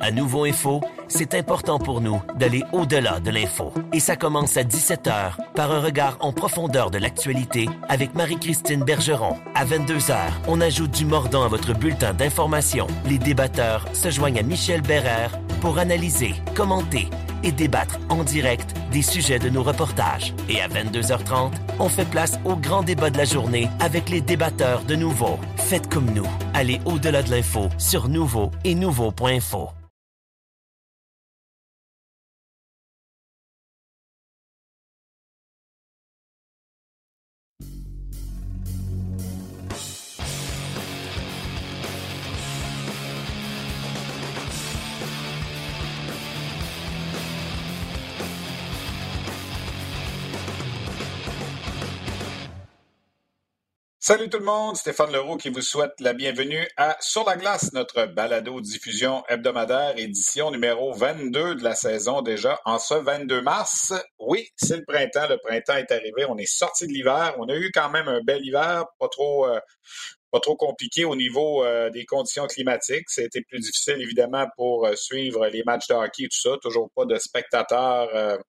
À Nouveau Info, c'est important pour nous d'aller au-delà de l'info. Et ça commence à 17h par un regard en profondeur de l'actualité avec Marie-Christine Bergeron. À 22h, on ajoute du mordant à votre bulletin d'information. Les débatteurs se joignent à Michel Bérère pour analyser, commenter et débattre en direct des sujets de nos reportages. Et à 22h30, on fait place au grand débat de la journée avec les débatteurs de Nouveau. Faites comme nous. Allez au-delà de l'info sur Nouveau et Nouveau.info. Salut tout le monde, Stéphane Leroux qui vous souhaite la bienvenue à Sur la glace, notre balado diffusion hebdomadaire, édition numéro 22 de la saison déjà en ce 22 mars. Oui, c'est le printemps, le printemps est arrivé, on est sorti de l'hiver, on a eu quand même un bel hiver, pas trop euh, pas trop compliqué au niveau euh, des conditions climatiques. C'était plus difficile évidemment pour euh, suivre les matchs de hockey et tout ça, toujours pas de spectateurs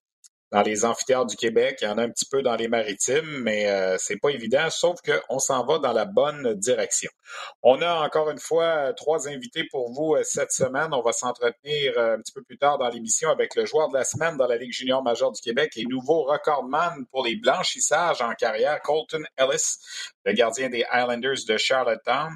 dans les amphithéâtres du Québec, il y en a un petit peu dans les maritimes, mais euh, c'est pas évident, sauf qu'on s'en va dans la bonne direction. On a encore une fois trois invités pour vous euh, cette semaine. On va s'entretenir euh, un petit peu plus tard dans l'émission avec le joueur de la semaine dans la Ligue junior majeure du Québec et nouveau recordman pour les blanchissages en carrière, Colton Ellis, le gardien des Islanders de Charlottetown.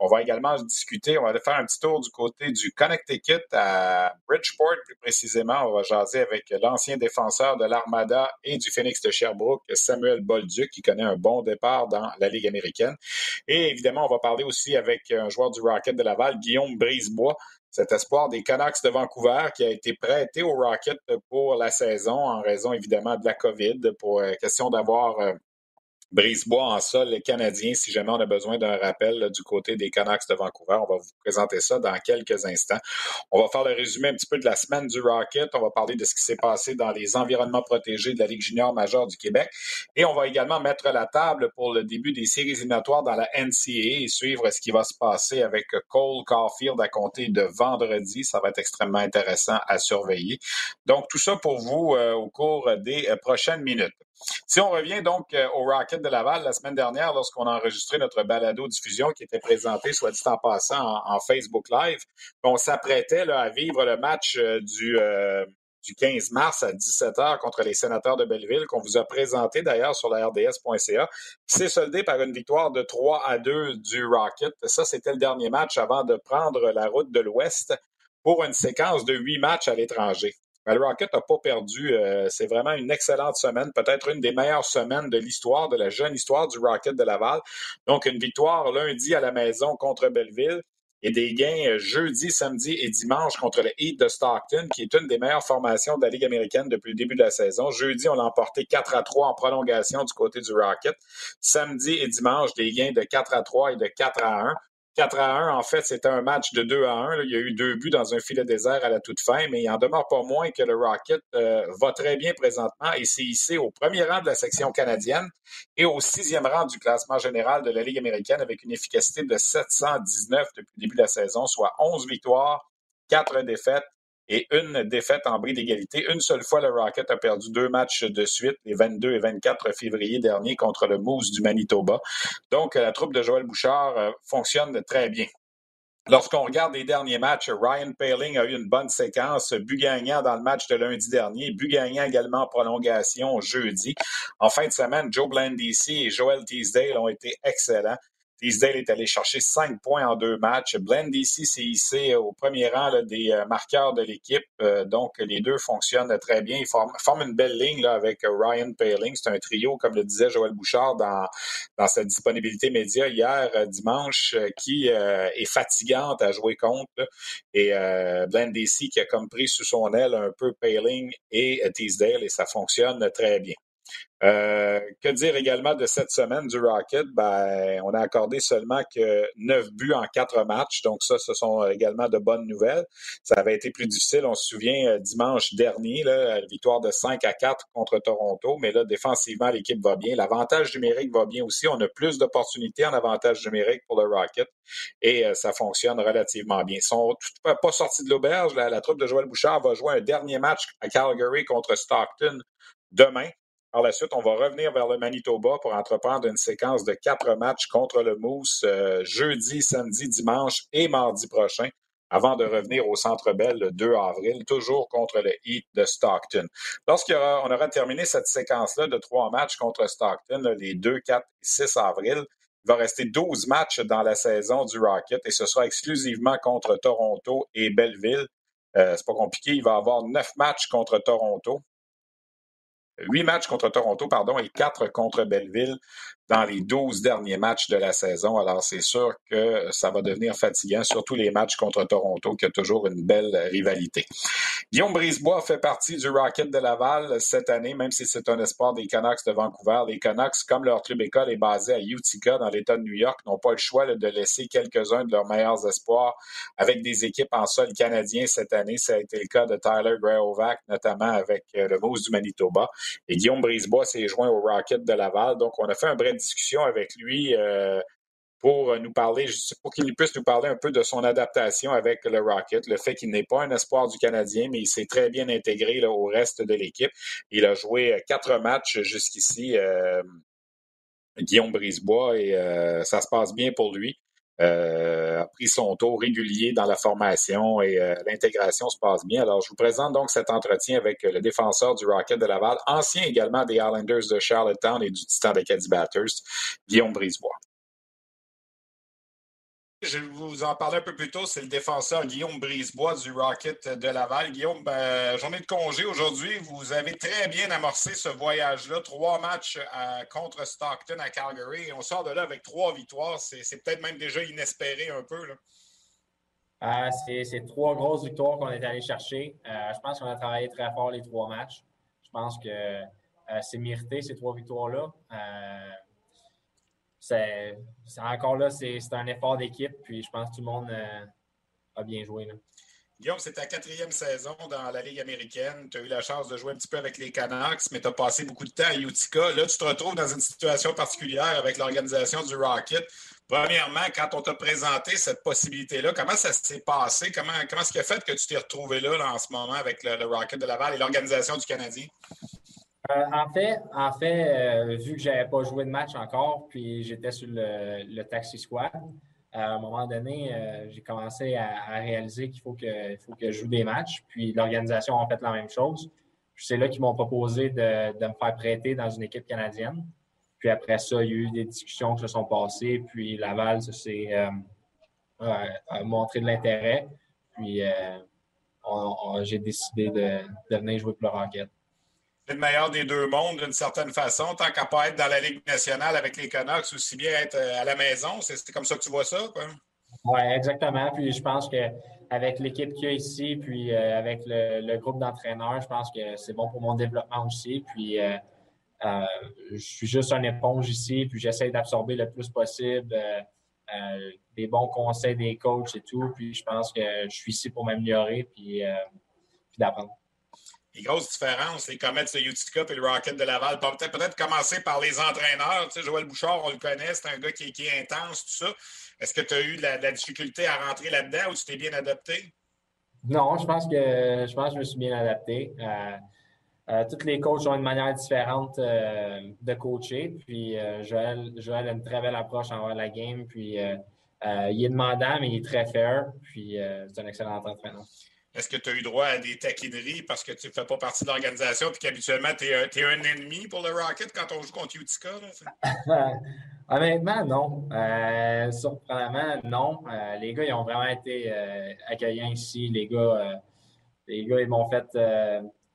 On va également discuter, on va faire un petit tour du côté du Connecticut à Bridgeport, plus précisément. On va jaser avec l'ancien défenseur de l'Armada et du Phoenix de Sherbrooke, Samuel Bolduc, qui connaît un bon départ dans la Ligue américaine. Et évidemment, on va parler aussi avec un joueur du Rocket de Laval, Guillaume Brisebois, cet espoir des Canucks de Vancouver qui a été prêté au Rocket pour la saison en raison évidemment de la COVID, pour euh, question d'avoir euh, Brisebois en sol canadien, si jamais on a besoin d'un rappel du côté des Canucks de Vancouver. On va vous présenter ça dans quelques instants. On va faire le résumé un petit peu de la semaine du Rocket. On va parler de ce qui s'est passé dans les environnements protégés de la Ligue junior majeure du Québec. Et on va également mettre la table pour le début des séries éliminatoires dans la NCAA et suivre ce qui va se passer avec Cole Caulfield à compter de vendredi. Ça va être extrêmement intéressant à surveiller. Donc, tout ça pour vous euh, au cours des euh, prochaines minutes. Si on revient donc euh, au Rocket de Laval la semaine dernière, lorsqu'on a enregistré notre balado-diffusion qui était présenté, soit dit en passant, en, Facebook Live, on s'apprêtait à vivre le match euh, du, euh, du 15 mars à 17h contre les sénateurs de Belleville, qu'on vous a présenté d'ailleurs sur la RDS.ca. C'est soldé par une victoire de 3 à 2 du Rocket. Ça, c'était le dernier match avant de prendre la route de l'Ouest pour une séquence de huit matchs à l'étranger le Rocket n'a pas perdu. Euh, c'est vraiment une excellente semaine, peut-être une des meilleures semaines de l'histoire, de la jeune histoire du Rocket de Laval. Donc, une victoire lundi à la maison contre Belleville et des gains euh, jeudi, samedi et dimanche contre le Heat de Stockton, qui est une des meilleures formations de la Ligue américaine depuis le début de la saison. Jeudi, on l'a emporté 4 à 3 en prolongation du côté du Rocket. Samedi et dimanche, des gains de 4 à 3 et de 4 à 1. 4 à 1, en fait, c'était un match de 2 à 1. Il y a eu deux buts dans un filet désert à la toute fin, mais il en demeure pas moins que le Rocket euh, va très bien présentement et s'est hissé au premier rang de la section canadienne et au sixième rang du classement général de la Ligue américaine avec une efficacité de 719 depuis le début de la saison, soit 11 victoires, 4 défaites et une défaite en bris d'égalité. Une seule fois, le Rocket a perdu deux matchs de suite, les 22 et 24 février dernier contre le Moose du Manitoba. Donc, la troupe de Joël Bouchard euh, fonctionne très bien. Lorsqu'on regarde les derniers matchs, Ryan Paling a eu une bonne séquence, but gagnant dans le match de lundi dernier, but gagnant également en prolongation jeudi. En fin de semaine, Joe Blandisi et Joel Teasdale ont été excellents. Teasdale est allé chercher cinq points en deux matchs. Blend ici s'est hissé au premier rang des euh, marqueurs de l'équipe. Euh, donc, les deux fonctionnent très bien. Ils forment, une belle ligne avec Ryan Paling. C'est un trio, comme le disait Joël Bouchard dans, dans sa disponibilité média hier euh, dimanche, qui est fatigante à jouer contre. Et Blend qui a comme pris sous son aile un peu Paling et Teasdale et ça fonctionne très bien. Euh, que dire également de cette semaine du Rocket? Ben, on a accordé seulement que neuf buts en quatre matchs, donc ça, ce sont également de bonnes nouvelles. Ça avait été plus difficile, on se souvient, euh, dimanche dernier, là, victoire de 5 à 4 contre Toronto, mais là, défensivement, l'équipe va bien. L'avantage numérique va bien aussi. On a plus d'opportunités en avantage numérique pour le Rocket et euh, ça fonctionne relativement bien. Ils sont pas sortis de l'auberge. La, la troupe de Joël Bouchard va jouer un dernier match à Calgary contre Stockton demain. Par la suite, on va revenir vers le Manitoba pour entreprendre une séquence de quatre matchs contre le Moose euh, jeudi, samedi, dimanche et mardi prochain avant de revenir au Centre Bell le 2 avril, toujours contre le Heat de Stockton. Lorsqu'on aura, terminé cette séquence-là de trois matchs contre Stockton, les 2, 4 et 6 avril, il va rester 12 matchs dans la saison du Rocket et ce sera exclusivement contre Toronto et Belleville. Euh, c'est pas compliqué, il va avoir neuf matchs contre Toronto, huit matchs contre Toronto, pardon, et quatre contre Belleville dans les douze derniers matchs de la saison. Alors, c'est sûr que ça va devenir fatigant, surtout les matchs contre Toronto, qui a toujours une belle rivalité. Guillaume Brisebois fait partie du Rocket de Laval cette année, même si c'est un espoir des Canucks de Vancouver. Les Canucks, comme leur club école est basé à Utica, dans l'État de New York, n'ont pas le choix de laisser quelques-uns de leurs meilleurs espoirs avec des équipes en sol canadien cette année. Ça a été le cas de Tyler Graovac, notamment avec euh, le Moose du Manitoba. Et Guillaume Brisebois s'est joint au Rocket de Laval. Donc, on a fait un bref discussion avec lui euh, pour nous parler, pour qu'il puisse nous parler un peu de son adaptation avec le Rocket, le fait qu'il n'est pas un espoir du Canadien, mais il s'est très bien intégré au reste de l'équipe. Il a joué euh, quatre matchs jusqu'ici, euh, Guillaume Brisebois, et ça se passe bien pour lui. A pris son tour régulier dans la formation et l'intégration se passe bien. Alors, je vous présente donc cet entretien avec le défenseur du Rocket de Laval, ancien également des Islanders de Charlottetown et du Titan de Caddy Batters, Guillaume Brisebois. Je vous en parler un peu plus tôt. C'est le défenseur Guillaume Brisebois du Rocket de Laval. Guillaume, ben, journée de congé aujourd'hui. Vous avez très bien amorcé ce voyage-là. Trois matchs euh, contre Stockton à Calgary. on sort de là avec trois victoires. C'est peut-être même déjà inespéré un peu. Euh, c'est trois grosses victoires qu'on est allé chercher. Euh, je pense qu'on a travaillé très fort les trois matchs. Je pense que c'est mérité, ces trois victoires-là c'est encore là, c'est un effort d'équipe. Puis je pense que tout le monde euh, a bien joué. Là. Guillaume, c'est ta quatrième saison dans la Ligue américaine. Tu as eu la chance de jouer un petit peu avec les Canucks, mais tu as passé beaucoup de temps à Utica. Là, tu te retrouves dans une situation particulière avec l'organisation du Rocket. Premièrement, quand on t'a présenté cette possibilité-là, comment ça s'est passé? Comment, comment est-ce qui a fait que tu t'es retrouvé là, en ce moment avec le Rocket de Laval et l'organisation du Canadien? Euh, en fait, en fait euh, vu que je n'avais pas joué de match encore, puis j'étais sur le, taxi squad, euh, à un moment donné, j'ai commencé à, réaliser qu'il faut que, faut que je joue des matchs. Puis l'organisation a fait la même chose. C'est là qu'ils m'ont proposé de, me faire prêter dans une équipe canadienne. Puis après ça, il y a eu des discussions qui se sont passées. Puis Laval, s'est montré de l'intérêt. Puis j'ai décidé de, de venir jouer pour le Rocket le meilleur des deux mondes d'une certaine façon, tant qu'à pas être dans la Ligue nationale avec les Canucks, aussi bien être euh, à la maison. C'est comme ça que tu vois ça? Oui, exactement. Puis je pense qu'avec l'équipe qu'il y a ici, puis euh, avec le, groupe d'entraîneurs, je pense que c'est bon pour mon développement aussi. Puis euh, je suis juste un éponge ici, puis j'essaie d'absorber le plus possible des bons conseils des coachs et tout. Puis je pense que je suis ici pour m'améliorer puis, puis d'apprendre les grosses différences, les Comets de Utica et le Rocket de Laval. Peut-être commencer par les entraîneurs. Tu sais, Joël Bouchard, on le connaît, c'est un gars qui, est intense, tout ça. Est-ce que tu as eu de la, difficulté à rentrer là-dedans ou tu t'es bien adapté? Non, je pense que je pense que je me suis bien adapté. Euh, euh, tous les coachs ont une manière différente euh, de coacher. Puis Joël, Joël a une très belle approche envers la game. Puis il est demandant, mais il est très fair. Puis c'est un excellent entraîneur. Est-ce que tu as eu droit à des taquineries parce que tu ne fais pas partie de l'organisation et qu'habituellement, tu es, un ennemi pour le Rocket quand on joue contre Utica? Honnêtement, non. Euh, surprenamment, non. Euh, les gars, ils ont vraiment été euh, accueillants ici. Les gars, les gars, ils m'ont fait,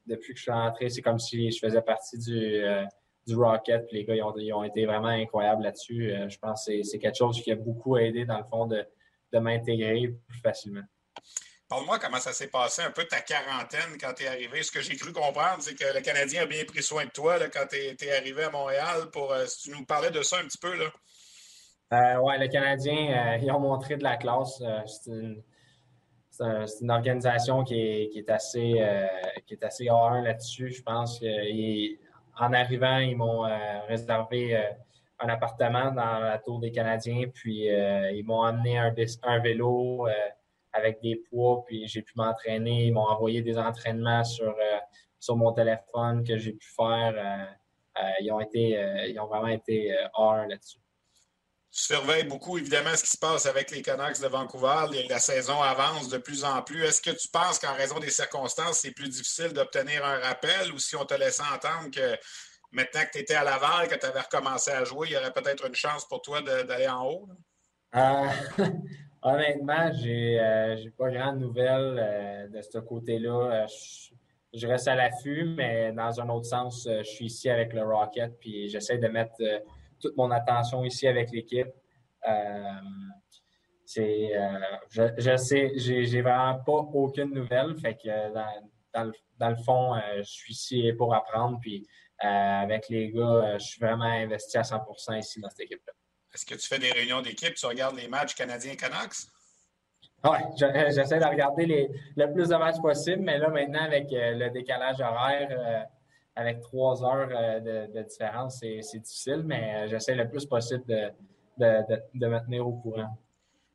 depuis que je suis rentré, c'est comme si je faisais partie du, Rocket. les gars, ils ont, été vraiment incroyables là-dessus. je pense que c'est quelque chose qui a beaucoup aidé, dans le fond, de m'intégrer plus facilement Parle-moi comment ça s'est passé un peu ta quarantaine quand tu es arrivé. Ce que j'ai cru comprendre, c'est que le Canadien a bien pris soin de toi quand tu es, arrivé à Montréal. Pour, si tu nous parlais de ça un petit peu. Euh, oui, le Canadien, ils ont montré de la classe. c'est une, organisation qui est, assez, qui est assez A1 là-dessus. Je pense qu'en arrivant, ils m'ont réservé un appartement dans la tour des Canadiens, puis euh, ils m'ont amené un, vélo euh, avec des poids, puis j'ai pu m'entraîner. Ils m'ont envoyé des entraînements sur, euh, sur mon téléphone que j'ai pu faire. ils, ont été, ils ont vraiment été hors là-dessus. Tu surveilles beaucoup, évidemment, ce qui se passe avec les Canucks de Vancouver. La saison avance de plus en plus. Est-ce que tu penses qu'en raison des circonstances, c'est plus difficile d'obtenir un rappel ou si on te laissait entendre que maintenant que tu étais à Laval, que tu avais recommencé à jouer, il y aurait peut-être une chance pour toi d'aller en haut? Euh, honnêtement, j'ai n'ai euh, pas grand nouvelle euh, de ce côté-là. Je, reste à l'affût, mais dans un autre sens, je suis ici avec le Rocket, puis j'essaie de mettre toute mon attention ici avec l'équipe. c'est, je, sais, j'ai vraiment pas aucune nouvelle, fait que dans, le, fond, je suis ici pour apprendre, puis euh, avec les gars, euh, je suis vraiment investi à 100% ici dans cette équipe-là. Est-ce que tu fais des réunions d'équipe? Tu regardes les matchs canadiens-Canucks? Oui, j'essaie de regarder les, le plus de matchs possible, mais là, maintenant, avec euh, le décalage horaire, avec trois heures de, différence, c'est difficile, mais j'essaie le plus possible de, de, me tenir au courant.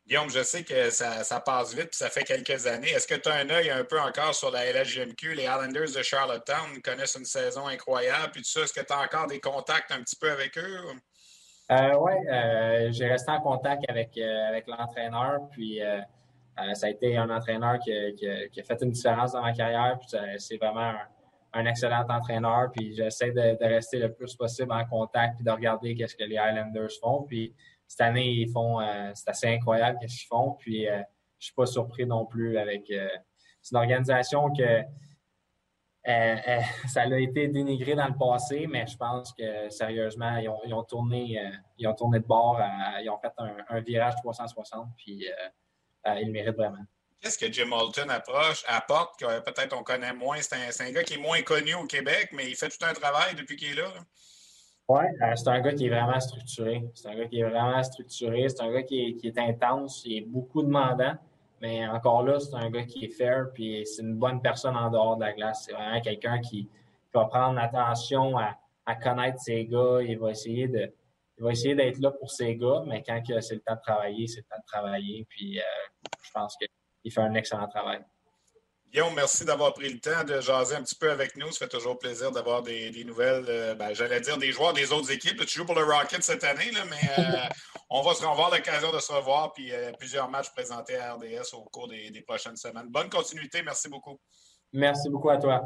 Guillaume, je sais que ça, passe vite, puis ça fait quelques années. Est-ce que tu as un œil un peu encore sur la LHGMQ? Les Islanders de Charlottetown connaissent une saison incroyable, puis tout ça. Est-ce que tu as encore des contacts un petit peu avec eux? Euh, oui, euh, j'ai resté en contact avec, euh, avec l'entraîneur, puis ça a été un entraîneur qui, a fait une différence dans ma carrière, puis c'est vraiment un, excellent entraîneur, puis j'essaie de, de, rester le plus possible en contact, puis de regarder qu'est-ce que les Islanders font, puis cette année, ils font, euh, c'est assez incroyable ce qu'ils font. Puis, euh, je suis pas surpris non plus avec. Euh, c'est une organisation que ça a été dénigré dans le passé, mais je pense que sérieusement, ils ont, tourné, ils ont tourné de bord, ils ont fait un, virage 360, puis ils le méritent vraiment. Qu'est-ce que Jim Holton approche, apporte, que peut-être on connaît moins? C'est un, un, gars qui est moins connu au Québec, mais il fait tout un travail depuis qu'il est là. Oui, euh, c'est un gars qui est vraiment structuré. C'est un gars qui est vraiment structuré. C'est un gars qui est, qui est intense. Il est beaucoup demandant. Mais encore là, c'est un gars qui est fair. Puis c'est une bonne personne en dehors de la glace. C'est vraiment quelqu'un qui, va prendre attention à, à, connaître ses gars. Il va essayer de. Il va essayer d'être là pour ses gars, mais quand c'est le temps de travailler, c'est le temps de travailler. Puis euh, je pense qu'il fait un excellent travail. Guillaume, merci d'avoir pris le temps de jaser un petit peu avec nous. Ça fait toujours plaisir d'avoir des, nouvelles, euh, ben, j'allais dire des joueurs des autres équipes. tu joues pour le Rocket cette année, là, mais euh, on va se avoir l'occasion de se revoir puis euh, plusieurs matchs présentés à RDS au cours des prochaines semaines. Bonne continuité. Merci beaucoup. Merci beaucoup à toi.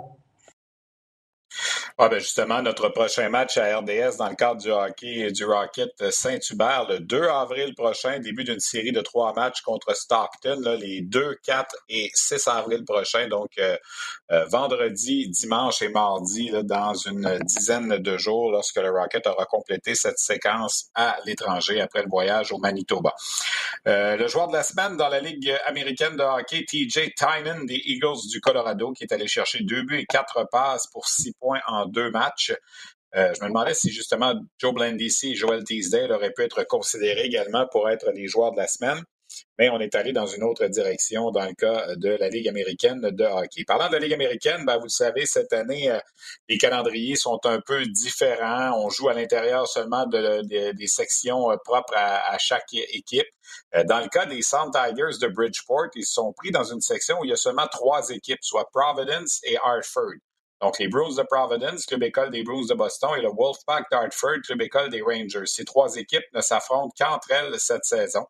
Ah ben justement, notre prochain match à RDS dans le cadre du hockey du Rocket Saint-Hubert, le 2 avril prochain, début d'une série de trois matchs contre Stockton, les 2, 4 et 6 avril prochain, donc euh, euh, vendredi, dimanche et mardi, dans une dizaine de jours, lorsque le Rocket aura complété cette séquence à l'étranger après le voyage au Manitoba. Euh, le joueur de la semaine dans la Ligue américaine de hockey, TJ Tynan des Eagles du Colorado, qui est allé chercher deux buts et quatre passes pour six points en deux matchs. Euh, je me demandais si justement Joe Blandisi et Joel Teasdale auraient pu être considérés également pour être les joueurs de la semaine. Mais on est allé dans une autre direction dans le cas de la Ligue américaine de hockey. Parlant de Ligue américaine, ben, vous le savez, cette année, euh, les calendriers sont un peu différents. On joue à l'intérieur seulement de, des sections euh, propres à, chaque équipe. Dans le cas des Sound Tigers de Bridgeport, ils sont pris dans une section où il y a seulement trois équipes, soit Providence et Hartford. Donc, les Bruins de Providence, club école des Bruins de Boston, et le Wolfpack d'Hartford, club école des Rangers. Ces trois équipes ne s'affrontent qu'entre elles cette saison.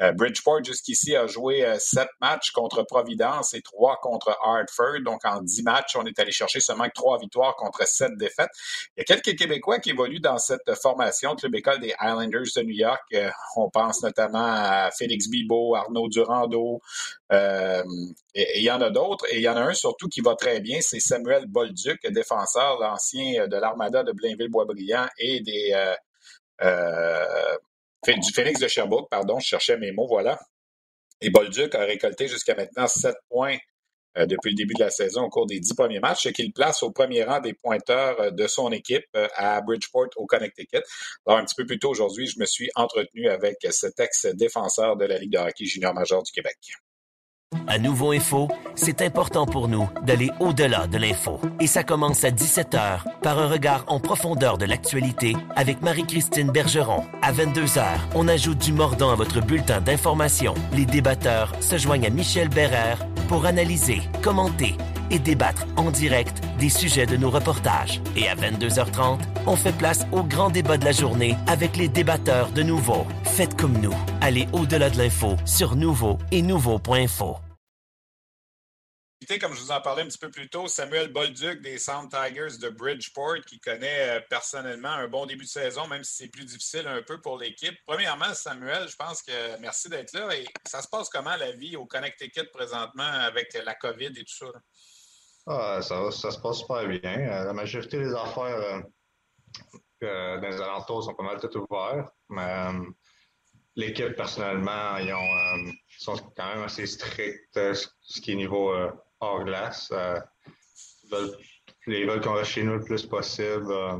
Euh, Bridgeport, jusqu'ici, a joué euh, sept matchs contre Providence et trois contre Hartford. Donc, en dix matchs, on est allé chercher seulement trois victoires contre sept défaites. Il y a quelques Québécois qui évoluent dans cette formation, club école des Islanders de New York. Euh, on pense notamment à Félix Bibo, Arnaud Durando, et il y en a d'autres. Et il y en a un surtout qui va très bien, c'est Samuel Bolduc, défenseur, l'ancien de l'Armada de Blainville-Boisbriand et des du Phoenix de Sherbrooke, pardon, je cherchais mes mots, voilà. Et Bolduc a récolté jusqu'à maintenant 7 points euh, depuis le début de la saison au cours des dix premiers matchs, ce qui place au premier rang des pointeurs euh, de son équipe euh, à Bridgeport au Connecticut. Alors, un petit peu plus tôt aujourd'hui, je me suis entretenu avec cet ex-défenseur de la Ligue de hockey junior major du Québec. À Nouveau Info, c'est important pour nous d'aller au-delà de l'info. Et ça commence à 17h par un regard en profondeur de l'actualité avec Marie-Christine Bergeron. À 22h, on ajoute du mordant à votre bulletin d'information. Les débatteurs se joignent à Michel Bérère pour analyser, commenter et débattre en direct des sujets de nos reportages. Et à 22h30, on fait place au grand débat de la journée avec les débatteurs de Nouveau. Faites comme nous. Allez au-delà de l'info sur Nouveau et Nouveau.info. Comme je vous en parlais un petit peu plus tôt, Samuel Bolduc des Sound Tigers de Bridgeport, qui connaît euh, personnellement un bon début de saison, même si c'est plus difficile un peu pour l'équipe. Premièrement, Samuel, je pense que merci d'être là. Et ça se passe comment la vie au Connecticut présentement avec la COVID et tout ça? Ah, ça, ça, se passe super bien. Euh, la majorité des affaires euh, dans les alentours sont pas mal toutes ouvertes. Mais l'équipe, personnellement, ils, ont, sont quand même assez stricts, ce qui est niveau hors glace. Euh, ils veulent, qu'on reste chez nous le plus possible. Euh,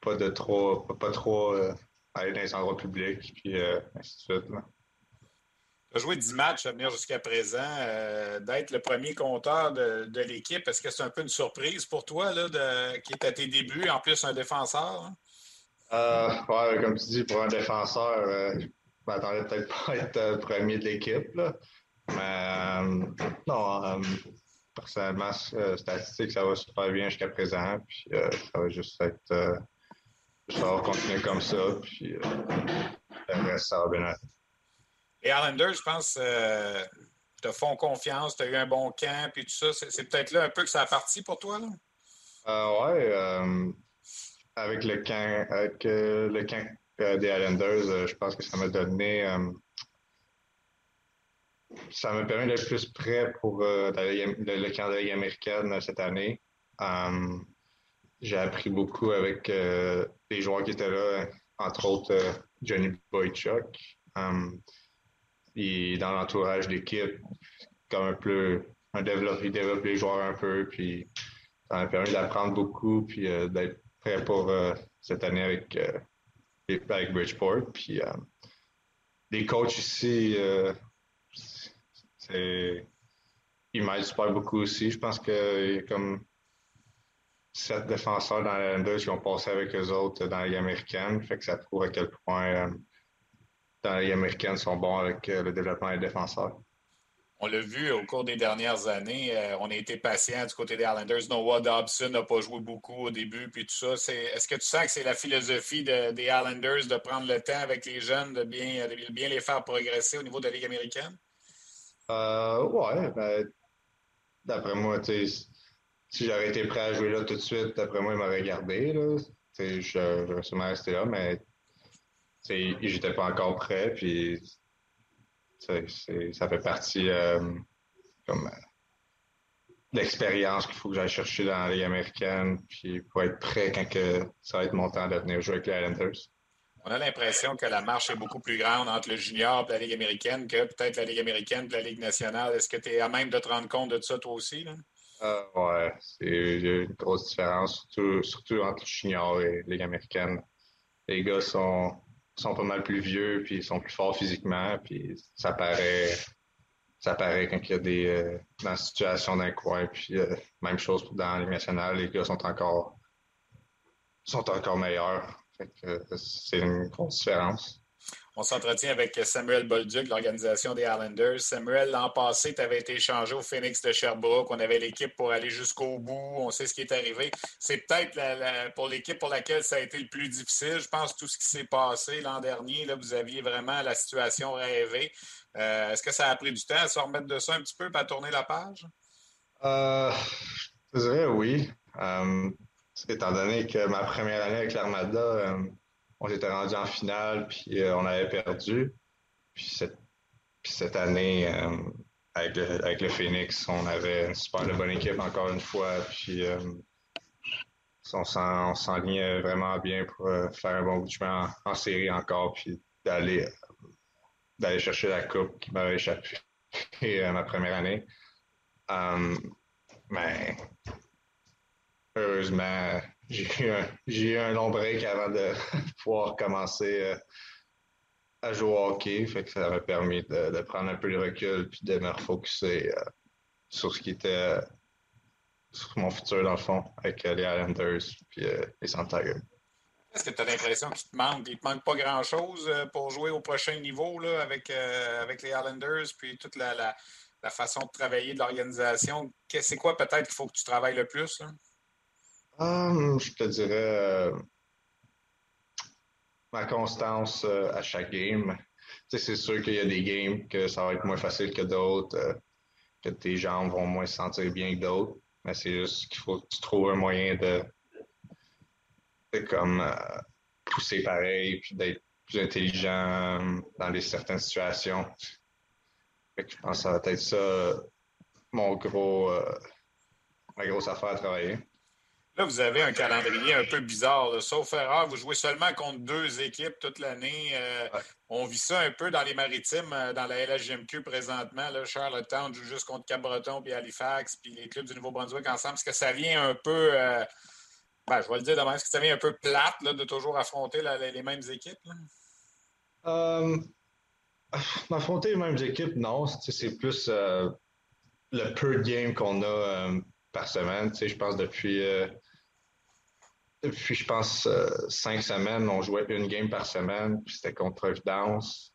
pas de trop, pas, trop euh, aller dans les endroits publics, puis ainsi de suite. Tu as joué 10 matchs à venir jusqu'à présent. D'être le premier compteur de, l'équipe, est-ce que c'est un peu une surprise pour toi, là, qui est à tes débuts, en plus un défenseur? Hein? comme tu dis, pour un défenseur, je m'attendais peut-être pas à être le premier de l'équipe. Mais non, personnellement, euh, statistique, ça va super bien jusqu'à présent. Puis euh, ça va juste être. Euh, ça va continuer comme ça. Puis le reste, ça va bien aller. Les Islanders, je pense, te font confiance, tu as eu un bon camp, puis tout ça. C'est peut-être là un peu que ça a parti pour toi, là? oui. avec le camp, avec, le camp des Islanders, je pense que ça m'a donné ça me permet d'être plus prêt pour euh, le, camp de la Ligue américaine euh, cette année. J'ai appris beaucoup avec euh, les joueurs qui étaient là, entre autres Johnny Boychuk. Dans l'entourage d'équipe, comme un peu, un développe, il développe les joueurs un peu, puis ça m'a permis d'apprendre beaucoup, puis d'être prêt pour cette année avec, avec Bridgeport. Puis les coachs ici, il m'aide super beaucoup aussi. Je pense qu'il y a comme sept défenseurs dans la N2 qui ont passé avec eux autres dans la Ligue américaine. Fait que ça prouve à quel point euh, dans la Ligue américaine sont bons avec euh, le développement des défenseurs. On l'a vu au cours des dernières années, euh, on a été patient du côté des Islanders. Noah Dobson n'a pas joué beaucoup au début, puis tout ça. Est-ce que tu sens que c'est la philosophie des Islanders de prendre le temps avec les jeunes, de bien, de bien les faire progresser au niveau de la Ligue américaine? Euh, ouais, ben, d'après moi, si j'aurais été prêt à jouer là tout de suite, d'après moi, il m'aurait gardé. Là. J'aurais sûrement resté là, mais j'étais pas encore prêt. Puis ça fait partie euh, comme l'expérience qu'il faut que j'aille chercher dans la Ligue américaine, puis pour être prêt quand que ça va être mon temps de venir jouer avec les Islanders. On a l'impression que la marche est beaucoup plus grande entre le junior et la Ligue américaine que peut-être la Ligue américaine et la Ligue nationale. Est-ce que tu es à même de te rendre compte de ça toi aussi? Là? Euh, ouais, c'est une grosse différence, surtout, entre le junior et la Ligue américaine. Les gars sont, sont pas mal plus vieux, puis ils sont plus forts physiquement, puis ça paraît, ça paraît quand il y a des euh, dans situation d'un coin, puis euh, même chose dans la Ligue nationale, les gars sont encore sont encore meilleurs. C'est une grosse différence. On s'entretient avec Samuel Bolduc, l'organisation des Islanders. Samuel, l'an passé, tu avais été échangé au Phoenix de Sherbrooke. On avait l'équipe pour aller jusqu'au bout. On sait ce qui est arrivé. C'est peut-être pour l'équipe pour laquelle ça a été le plus difficile. Je pense tout ce qui s'est passé l'an dernier, là, vous aviez vraiment la situation rêvée. Euh, est-ce que ça a pris du temps à se remettre de ça un petit peu à tourner la page? Euh, je dirais oui. Euh, étant donné que ma première année avec l'Armada, on s'était rendu en finale, puis euh, on avait perdu. Puis cette, année, euh, avec, le, Phoenix, on avait une super bonne équipe encore une fois. Puis on s'enlignait vraiment bien pour faire un bon bout de chemin en, série encore, puis d'aller d'aller chercher la coupe qui m'avait échappé ma première année. mais heureusement, j'ai eu, un, long break avant de pouvoir commencer à jouer au hockey. Fait que ça m'a permis de, prendre un peu de recul puis de me refocuser sur ce qui était sur mon futur dans le fond avec les Islanders puis les Santiago. Est-ce que tu as l'impression qu'il te manque, il te manque pas grand-chose euh, pour jouer au prochain niveau là, avec, euh, avec les Islanders, puis toute la, la, façon de travailler de l'organisation? C'est quoi peut-être qu'il faut que tu travailles le plus? Hum, je te dirais euh, ma constance à chaque game. c'est sûr qu'il y a des games que ça va être moins facile que d'autres, que tes jambes vont moins se sentir bien que d'autres. Mais c'est juste qu'il faut que tu trouves un moyen de comme euh, pousser pareil, puis d'être plus intelligent euh, dans les certaines situations. je pense que ça va être ça mon gros, euh, ma grosse affaire à travailler. Là, vous avez un calendrier un peu bizarre. Sauf erreur, vous jouez seulement contre deux équipes toute l'année. On vit ça un peu dans les maritimes, dans la LHGMQ présentement. Là, Charlottetown joue juste contre Cap-Breton puis Halifax, puis les clubs du Nouveau-Brunswick ensemble. Est-ce que ça vient un peu ben, je vais le dire demain. Est-ce que ça vient un peu plate là, de toujours affronter les, mêmes équipes? Euh, affronter les mêmes équipes, non. C'est plus euh, le peu de games qu'on a euh, par semaine. Je pense depuis, depuis, je pense, cinq semaines, on jouait une game par semaine, puis c'était contre Providence.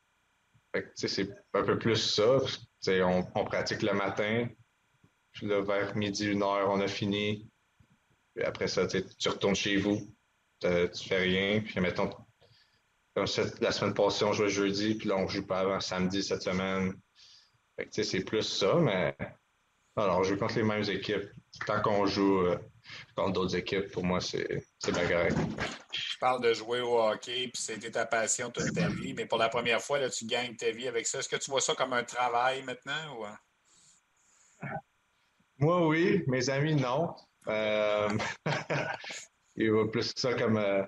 C'est un peu plus ça. On, on, pratique le matin, puis vers midi, une heure, on a fini puis après ça, tu retournes chez vous, tu fais rien. Puis mettons, comme la semaine passée, on jouait jeudi, puis là, on ne joue pas avant samedi cette semaine. C'est plus ça, mais alors, on joue contre les mêmes équipes. Tant qu'on joue euh, contre d'autres équipes, pour moi, c'est bien Je parle de jouer au hockey, puis c'était ta passion toute ta vie, mais pour la première fois, là, tu gagnes ta vie avec ça. Est-ce que tu vois ça comme un travail maintenant? Ou... Moi, oui. Mes amis, non. Euh, il va plus ça comme euh,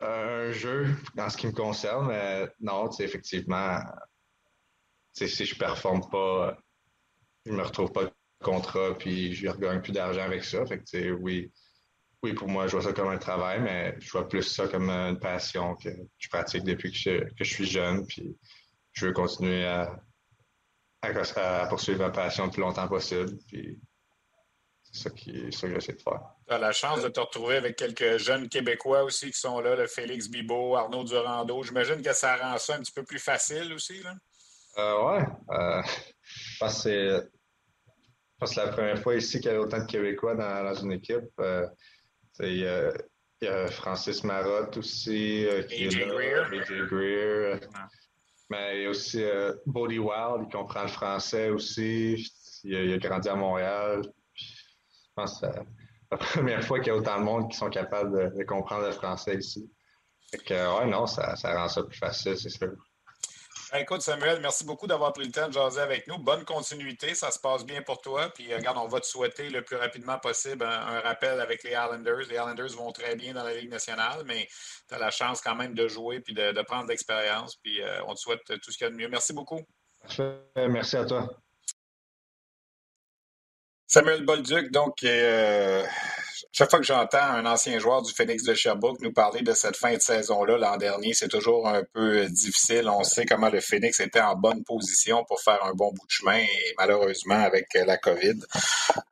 un jeu dans ce qui me concerne, mais non, effectivement, si je performe pas, je me retrouve pas contrat, puis je ne regagne plus d'argent avec ça. Fait que, oui, oui, pour moi, je vois ça comme un travail, mais je vois plus ça comme une passion que je pratique depuis que je, que je suis jeune, puis je veux continuer à, à, poursuivre ma passion le plus longtemps possible. Puis c'est ça, qui, ça que j'essaie de faire. Tu as la chance de te retrouver avec quelques jeunes Québécois aussi qui sont là, le Félix Bibo, Arnaud Durando. J'imagine que ça rend ça un petit peu plus facile aussi. Là? Euh, ouais. Euh, je pense que c'est la première fois ici qu'il y a autant de Québécois dans, une équipe. Euh, il, y a, Francis Marotte aussi. qui AJ Greer. AJ Greer. Mais il y a aussi Bodie Wild, il comprend le français aussi. il a grandi à Montréal. Je pense que c'est la première fois qu'il y a autant de monde qui sont capables de, comprendre le français ici. Fait que, ouais, non, ça, rend ça plus facile, c'est sûr. Ben, écoute, Samuel, merci beaucoup d'avoir pris le temps de jaser avec nous. Bonne continuité, ça se passe bien pour toi. Puis, regarde, on va te souhaiter le plus rapidement possible un, rappel avec les Islanders. Les Islanders vont très bien dans la Ligue nationale, mais tu as la chance quand même de jouer puis de, prendre de l'expérience. Puis, euh, on te souhaite tout ce qu'il y a de mieux. Merci beaucoup. Merci à toi. Samuel Bolduc, donc, euh, chaque fois que j'entends un ancien joueur du Phoenix de Sherbrooke nous parler de cette fin de saison-là l'an dernier, c'est toujours un peu difficile. On sait comment le Phoenix était en bonne position pour faire un bon bout de chemin et malheureusement, avec la COVID,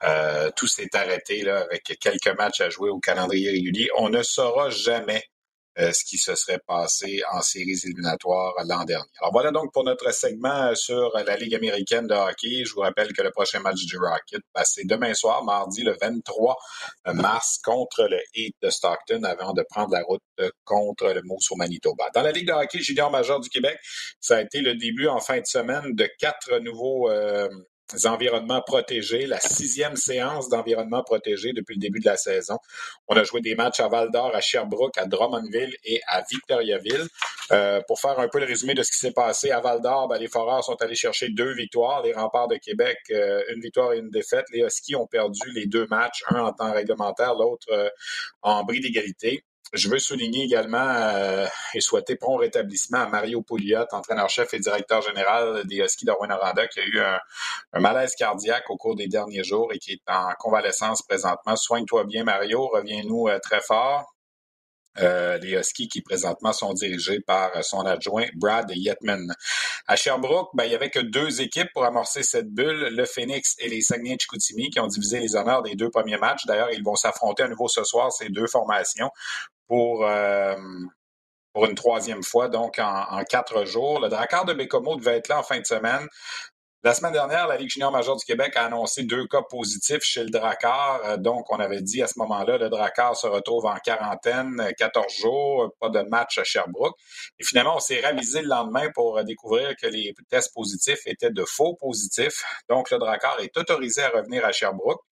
euh, tout s'est arrêté là, avec quelques matchs à jouer au calendrier régulier. On ne saura jamais euh, ce qui se serait passé en séries éliminatoires l'an dernier. Alors voilà donc pour notre segment sur la Ligue américaine de hockey. Je vous rappelle que le prochain match du Rocket, ben, c'est demain soir, mardi le 23 mars, contre le Heat de Stockton, avant de prendre la route contre le Moose au Manitoba. Dans la Ligue de hockey junior majeur du Québec, ça a été le début en fin de semaine de quatre nouveaux euh, environnements protégés, la sixième séance d'environnement protégé depuis le début de la saison. On a joué des matchs à Val d'Or, à Sherbrooke, à Drummondville et à Victoriaville. Euh, pour faire un peu le résumé de ce qui s'est passé à Val d'Or, ben, les Foreurs sont allés chercher deux victoires. Les Remparts de Québec, euh, une victoire et une défaite. Les Huskies ont perdu les deux matchs, un en temps réglementaire, l'autre euh, en bris d'égalité. Je veux souligner également et souhaiter prompt rétablissement à Mario Pouliot, entraîneur-chef et directeur général des Huskies de Rwanda, qui a eu un, malaise cardiaque au cours des derniers jours et qui est en convalescence présentement. Soigne-toi bien, Mario. Reviens-nous très fort. Euh, les Huskies qui présentement sont dirigés par son adjoint Brad Yetman. À Sherbrooke, ben, il n'y avait que deux équipes pour amorcer cette bulle, le Phoenix et les Saguenay-Chicoutimi, qui ont divisé les honneurs des deux premiers matchs. D'ailleurs, ils vont s'affronter à nouveau ce soir, ces deux formations, pour, euh, pour une troisième fois, donc en, quatre jours. Le Drakkar de Bécomo devait être là en fin de semaine. La semaine dernière, la Ligue junior majeure du Québec a annoncé deux cas positifs chez le Drakkar. Euh, donc, on avait dit à ce moment-là, le Drakkar se retrouve en quarantaine, 14 jours, pas de match à Sherbrooke. Et finalement, on s'est ravisé le lendemain pour découvrir que les tests positifs étaient de faux positifs. Donc, le Drakkar est autorisé à revenir à Sherbrooke,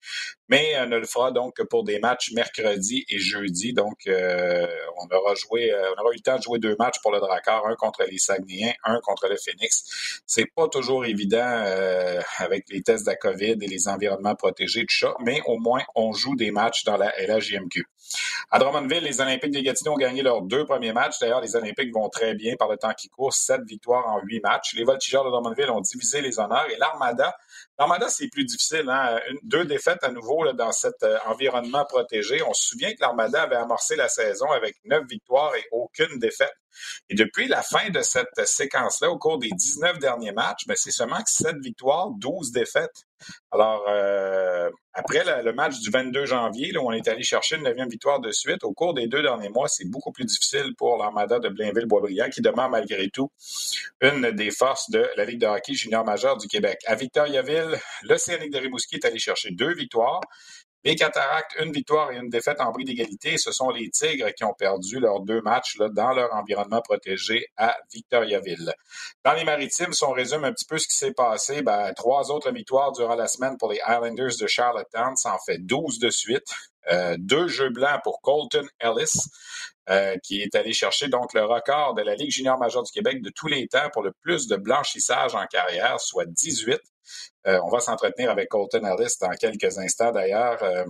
mais euh, ne le fera donc que pour des matchs mercredi et jeudi. Donc, euh, on aura joué, on aura eu le temps de jouer deux matchs pour le Drakkar, un contre les Saguenayens, un contre le Phoenix. C'est pas toujours évident euh, avec les tests de la COVID et les environnements protégés, tout ça, mais au moins, on joue des matchs dans la LHJMQ. À Drummondville, les Olympiques de Gatineau ont gagné leurs deux premiers matchs. D'ailleurs, les Olympiques vont très bien par le temps qui court, sept victoires en huit matchs. Les Voltigeurs de Drummondville ont divisé les honneurs et l'Armada, l'Armada, c'est plus difficile. Hein? deux défaites à nouveau dans cet euh, environnement protégé. On se souvient que l'Armada avait amorcé la saison avec neuf victoires et aucune défaite. Et depuis la fin de cette séquence-là, au cours des 19 derniers matchs, ben, c'est seulement 7 victoires, 12 défaites. Alors, euh, après le, match du 22 janvier, là, où on est allé chercher une neuvième victoire de suite, au cours des deux derniers mois, c'est beaucoup plus difficile pour l'Armada de Blainville-Boisbriand, qui demeure malgré tout une des forces de la Ligue de hockey junior majeure du Québec. À Victoriaville, l'Océanique de Rimouski est allé chercher deux victoires. Les Cataractes, une victoire et une défaite en bris d'égalité. Ce sont les Tigres qui ont perdu leurs deux matchs dans leur environnement protégé à Victoriaville. Dans les Maritimes, si on résume un petit peu ce qui s'est passé, ben, trois autres victoires durant la semaine pour les Islanders de Charlottetown. Ça en fait 12 de suite. Euh, deux jeux blancs pour Colton Ellis, euh, qui est allé chercher donc le record de la Ligue junior majeure du Québec de tous les temps pour le plus de blanchissage en carrière, soit 18. Euh, on va s'entretenir avec Colton Ellis dans quelques instants d'ailleurs euh,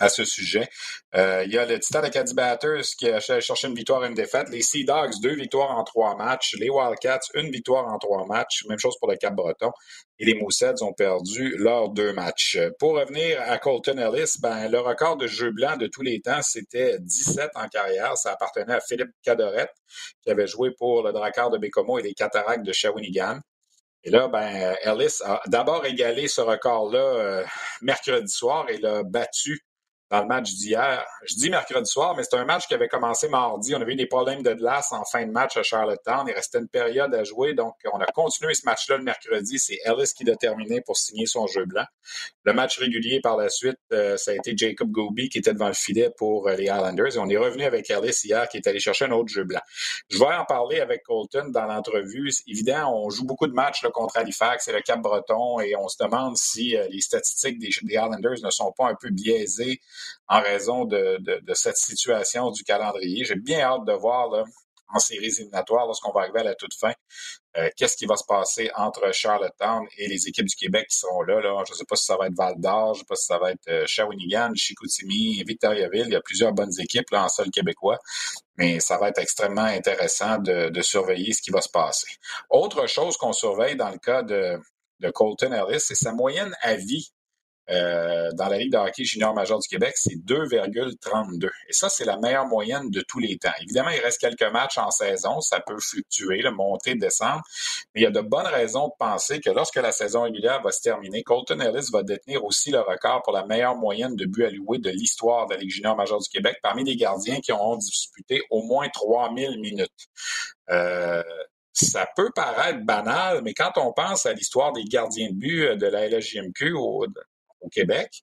à ce sujet. Euh, il y a le Titan Acadie Batters qui a cherché une victoire et une défaite. Les Sea Dogs, deux victoires en trois matchs. Les Wildcats, une victoire en trois matchs. Même chose pour le Cap-Breton. Et les Moussets ont perdu leurs deux matchs. Pour revenir à Colton Ellis, ben, le record de jeu blanc de tous les temps, c'était 17 en carrière. Ça appartenait à Philippe Cadorette, qui avait joué pour le Drakkar de Bécomo et les Cataractes de Shawinigan. Et là, ben, Ellis a d'abord égalé ce record-là euh, mercredi soir et l'a battu dans le match d'hier. Je dis mercredi soir, mais c'est un match qui avait commencé mardi. On avait eu des problèmes de glace en fin de match à Charlottetown. Il restait une période à jouer, donc on a continué ce match-là le mercredi. C'est Ellis qui l'a terminé pour signer son jeu blanc. Le match régulier par la suite, euh, ça a été Jacob Goby qui était devant le filet pour euh, les Islanders. Et on est revenu avec Ellis hier qui est allé chercher un autre jeu blanc. Je vais en parler avec Colton dans l'entrevue. Évidemment, on joue beaucoup de matchs contre Halifax et le Cap-Breton et on se demande si euh, les statistiques des Islanders ne sont pas un peu biaisées en raison de, cette situation du calendrier. J'ai bien hâte de voir en séries éliminatoires, lorsqu'on va arriver à la toute fin, euh, qu'est-ce qui va se passer entre Charlottetown et les équipes du Québec qui seront là. Je ne sais pas si ça va être Val d'Or, je ne sais pas si ça va être euh, Shawinigan, Chicoutimi, Victoriaville. Il y a plusieurs bonnes équipes en sol québécois, mais ça va être extrêmement intéressant de, surveiller ce qui va se passer. Autre chose qu'on surveille dans le cas de, de Colton Ellis, c'est sa moyenne à vie euh, dans la Ligue de hockey junior majeur du Québec, c'est 2,32. Et ça, c'est la meilleure moyenne de tous les temps. Évidemment, il reste quelques matchs en saison, ça peut fluctuer, le monter, descendre, mais il y a de bonnes raisons de penser que lorsque la saison régulière va se terminer, Colton Ellis va détenir aussi le record pour la meilleure moyenne de buts alloués de l'histoire de la Ligue junior majeure du Québec parmi les gardiens qui ont disputé au moins 3000 minutes. Euh, ça peut paraître banal, mais quand on pense à l'histoire des gardiens de but de la LHJMQ au Québec.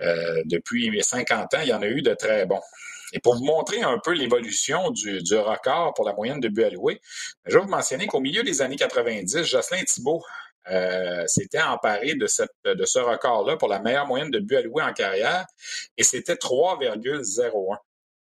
Euh, depuis 50 ans, il y en a eu de très bons. Et pour vous montrer un peu l'évolution du, record pour la moyenne de buts alloués, je vais vous mentionner qu'au milieu des années 90, Jocelyn Thibault euh, s'était emparé de, de ce record-là pour la meilleure moyenne de buts alloués en carrière, et c'était 3,01.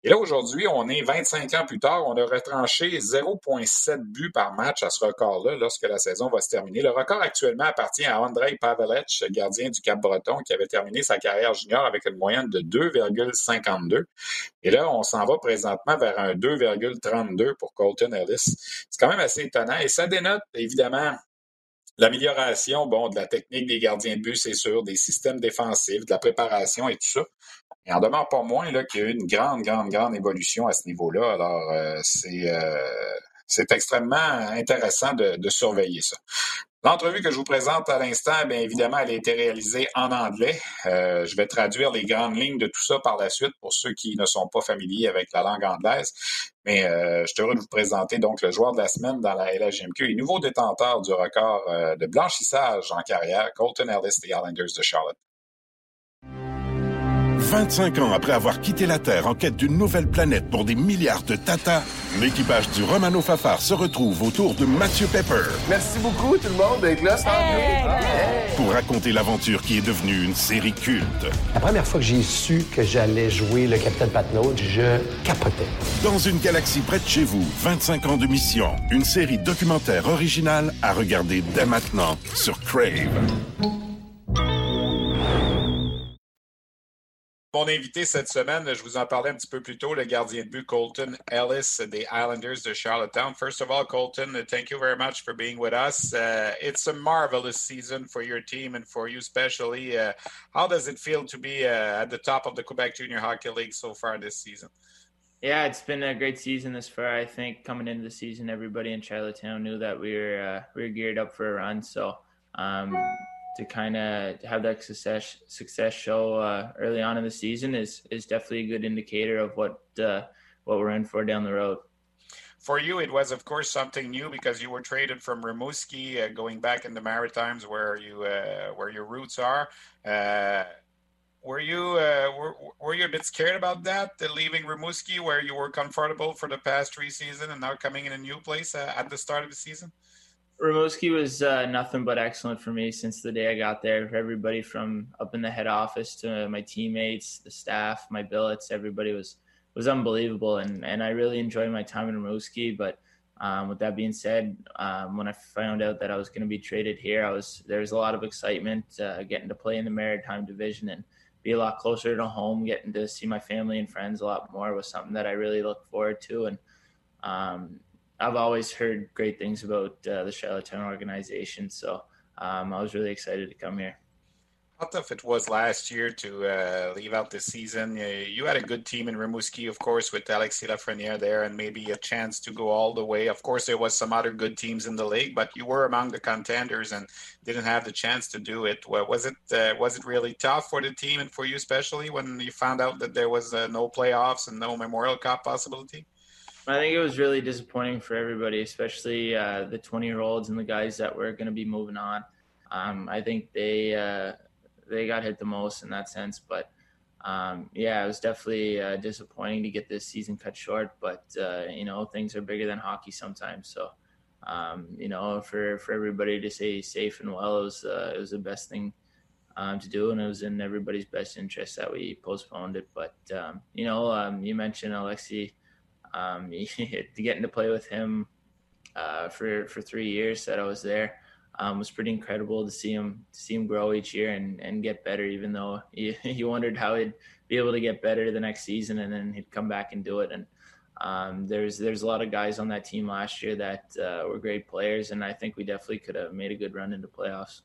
Et là, aujourd'hui, on est 25 ans plus tard, on a retranché 0,7 buts par match à ce record-là lorsque la saison va se terminer. Le record actuellement appartient à Andrei Pavelec, gardien du Cap-Breton, qui avait terminé sa carrière junior avec une moyenne de 2,52. Et là, on s'en va présentement vers un 2,32 pour Colton Ellis. C'est quand même assez étonnant et ça dénote évidemment L'amélioration, bon, de la technique des gardiens de but, c'est sûr, des systèmes défensifs, de la préparation et tout ça. Et en demeure pas moins qu'il y a eu une grande, grande, grande évolution à ce niveau-là. Alors, euh, c'est euh, c'est extrêmement intéressant de, de surveiller ça. L'entrevue que je vous présente à l'instant, bien évidemment, elle a été réalisée en anglais. Euh, je vais traduire les grandes lignes de tout ça par la suite pour ceux qui ne sont pas familiers avec la langue anglaise. Mais euh, je suis heureux de vous présenter donc le joueur de la semaine dans la LHMQ et nouveau détenteur du record euh, de blanchissage en carrière, Colton Ellis des Islanders de Charlotte. 25 ans après avoir quitté la Terre en quête d'une nouvelle planète pour des milliards de Tata, l'équipage du Romano Fafar se retrouve autour de Mathieu Pepper. Merci beaucoup tout le monde d'être là. Pour raconter l'aventure qui est devenue une série culte. La première fois que j'ai su que j'allais jouer le Capitaine Patnaud, je capotais. Dans une galaxie près de chez vous, 25 ans de mission. Une série documentaire originale à regarder dès maintenant sur Crave. Mon invité cette semaine, je vous en parlais un petit peu plus tôt, le gardien de but Colton Ellis des Islanders de Charlottetown. First of all, Colton, thank you very much for being with us. Uh, it's a marvelous season for your team and for you especially. Uh, how does it feel to be uh, at the top of the Quebec Junior Hockey League so far this season? Yeah, it's been a great season this far. I think coming into the season, everybody in Charlottetown knew that we were uh, we were geared up for a run. So um, to kind of have that success success show uh, early on in the season is is definitely a good indicator of what uh, what we're in for down the road. For you, it was of course something new because you were traded from Rimouski, uh, going back in the Maritimes where you uh, where your roots are. Uh, were you uh, were, were you a bit scared about that, leaving Rimouski, where you were comfortable for the past three seasons, and now coming in a new place at the start of the season? Rimouski was uh, nothing but excellent for me since the day I got there. Everybody from up in the head office to my teammates, the staff, my billets, everybody was was unbelievable, and and I really enjoyed my time in Rimouski. But um, with that being said, um, when I found out that I was going to be traded here, I was there was a lot of excitement uh, getting to play in the Maritime Division and be a lot closer to home, getting to see my family and friends a lot more was something that I really looked forward to, and um, I've always heard great things about uh, the Charlottetown organization, so um, I was really excited to come here. How tough it was last year to uh, leave out this season. You had a good team in Rimouski, of course, with Alexis Lafreniere there, and maybe a chance to go all the way. Of course, there was some other good teams in the league, but you were among the contenders and didn't have the chance to do it. Was it uh, was it really tough for the team and for you, especially when you found out that there was uh, no playoffs and no Memorial Cup possibility? I think it was really disappointing for everybody, especially uh, the 20 year olds and the guys that were going to be moving on. Um, I think they uh, they got hit the most in that sense, but um, yeah, it was definitely uh, disappointing to get this season cut short. But uh, you know, things are bigger than hockey sometimes. So um, you know, for for everybody to stay safe and well, it was uh, it was the best thing. Um, to do, and it was in everybody's best interest that we postponed it. But um, you know, um, you mentioned Alexi um, getting to play with him uh, for for three years that I was there um, was pretty incredible to see him to see him grow each year and, and get better. Even though you, wondered how he'd be able to get better the next season, and then he'd come back and do it. And um, there's there's a lot of guys on that team last year that uh, were great players, and I think we definitely could have made a good run into playoffs.